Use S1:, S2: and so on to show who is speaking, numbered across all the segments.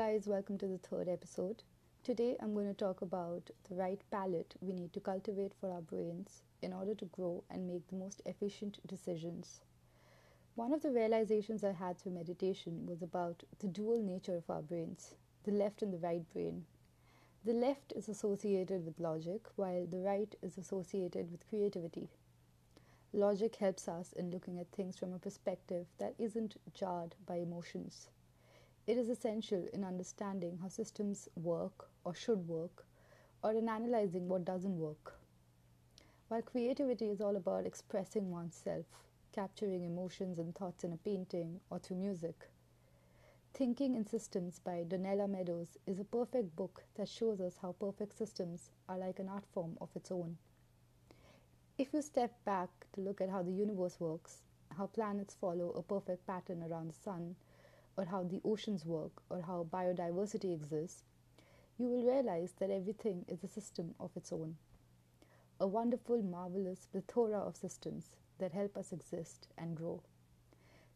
S1: guys, welcome to the third episode. Today I'm going to talk about the right palette we need to cultivate for our brains in order to grow and make the most efficient decisions. One of the realizations I had through meditation was about the dual nature of our brains, the left and the right brain. The left is associated with logic, while the right is associated with creativity. Logic helps us in looking at things from a perspective that isn't jarred by emotions. It is essential in understanding how systems work or should work, or in analyzing what doesn't work. While creativity is all about expressing oneself, capturing emotions and thoughts in a painting or through music, Thinking in Systems by Donella Meadows is a perfect book that shows us how perfect systems are like an art form of its own. If you step back to look at how the universe works, how planets follow a perfect pattern around the sun, or how the oceans work, or how biodiversity exists, you will realize that everything is a system of its own. A wonderful, marvelous plethora of systems that help us exist and grow.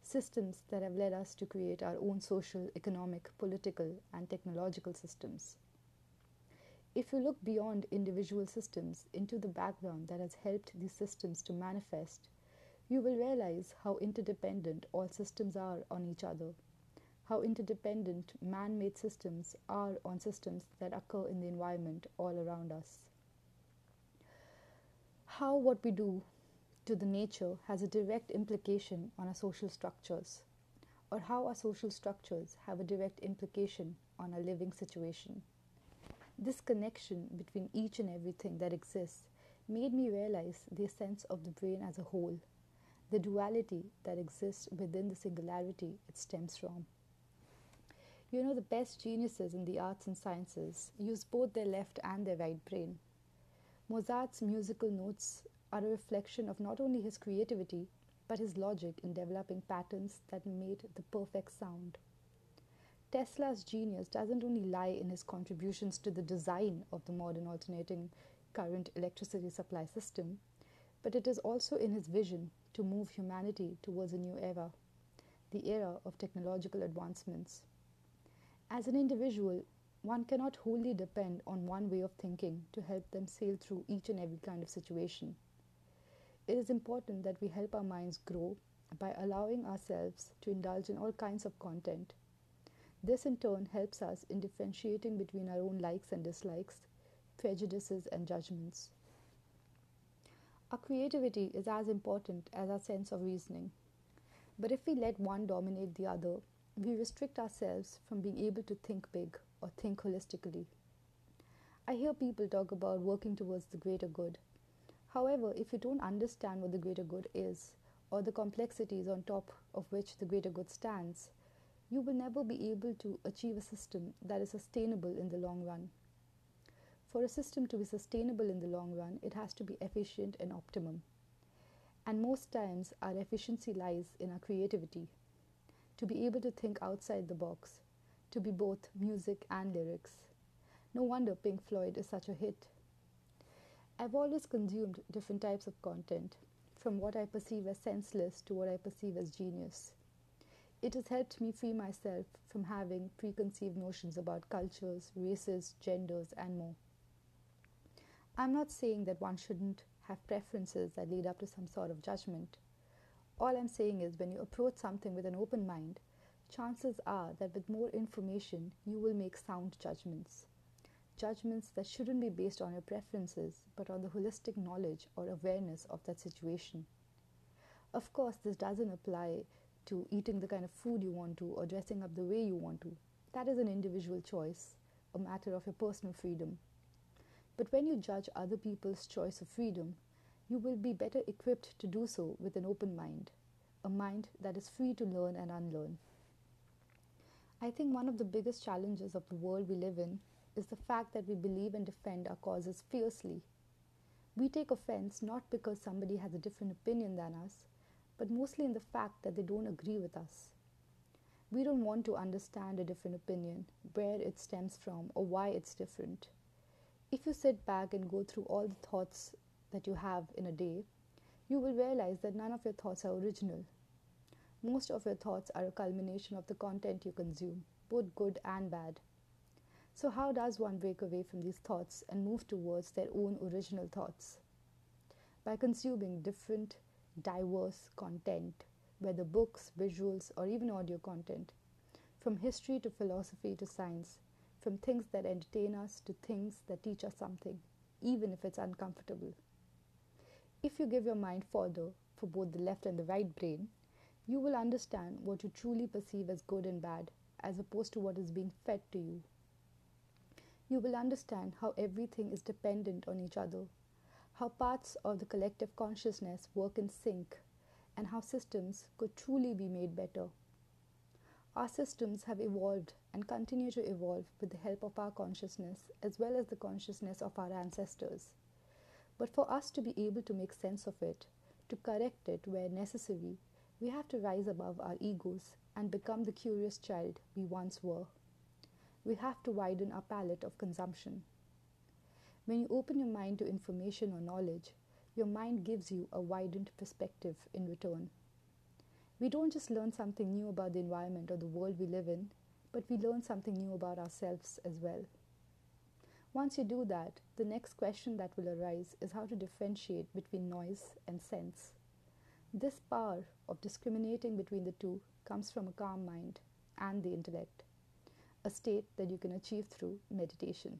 S1: Systems that have led us to create our own social, economic, political, and technological systems. If you look beyond individual systems into the background that has helped these systems to manifest, you will realize how interdependent all systems are on each other, how interdependent man made systems are on systems that occur in the environment all around us. How what we do to the nature has a direct implication on our social structures, or how our social structures have a direct implication on our living situation. This connection between each and everything that exists made me realize the essence of the brain as a whole, the duality that exists within the singularity it stems from. You know, the best geniuses in the arts and sciences use both their left and their right brain. Mozart's musical notes are a reflection of not only his creativity, but his logic in developing patterns that made the perfect sound. Tesla's genius doesn't only lie in his contributions to the design of the modern alternating current electricity supply system, but it is also in his vision to move humanity towards a new era, the era of technological advancements. As an individual, one cannot wholly depend on one way of thinking to help them sail through each and every kind of situation. It is important that we help our minds grow by allowing ourselves to indulge in all kinds of content this in turn helps us in differentiating between our own likes and dislikes, prejudices and judgments. Our creativity is as important as our sense of reasoning. But if we let one dominate the other, we restrict ourselves from being able to think big or think holistically. I hear people talk about working towards the greater good. However, if you don't understand what the greater good is, or the complexities on top of which the greater good stands, you will never be able to achieve a system that is sustainable in the long run. For a system to be sustainable in the long run, it has to be efficient and optimum. And most times, our efficiency lies in our creativity. To be able to think outside the box, to be both music and lyrics. No wonder Pink Floyd is such a hit. I've always consumed different types of content, from what I perceive as senseless to what I perceive as genius. It has helped me free myself from having preconceived notions about cultures, races, genders, and more. I'm not saying that one shouldn't have preferences that lead up to some sort of judgment. All I'm saying is when you approach something with an open mind, chances are that with more information, you will make sound judgments. Judgments that shouldn't be based on your preferences, but on the holistic knowledge or awareness of that situation. Of course, this doesn't apply to eating the kind of food you want to or dressing up the way you want to. That is an individual choice, a matter of your personal freedom. But when you judge other people's choice of freedom, you will be better equipped to do so with an open mind, a mind that is free to learn and unlearn. I think one of the biggest challenges of the world we live in is the fact that we believe and defend our causes fiercely. We take offense not because somebody has a different opinion than us, but mostly in the fact that they don't agree with us. We don't want to understand a different opinion, where it stems from, or why it's different. If you sit back and go through all the thoughts that you have in a day, you will realize that none of your thoughts are original. Most of your thoughts are a culmination of the content you consume. both good and bad. So, how does one break away from these thoughts and move towards their own original thoughts? By consuming different, diverse content, whether books, visuals, or even audio content, from history to philosophy to science, from things that entertain us to things that teach us something, even if it's uncomfortable. If you give your mind further for both the left and the right brain, you will understand what you truly perceive as good and bad, as opposed to what is being fed to you you will understand how everything is dependent on each other, how parts of the collective consciousness work in sync, and how systems could truly be made better. Our systems have evolved and continue to evolve with the help of our consciousness as well as the consciousness of our ancestors. But for us to be able to make sense of it, to correct it where necessary, we have to rise above our egos and become the curious child we once were we have to widen our palette of consumption. When you open your mind to information or knowledge, your mind gives you a widened perspective in return. We don't just learn something new about the environment or the world we live in, but we learn something new about ourselves as well. Once you do that, the next question that will arise is how to differentiate between noise and sense. This power of discriminating between the two comes from a calm mind and the intellect a state that you can achieve through meditation.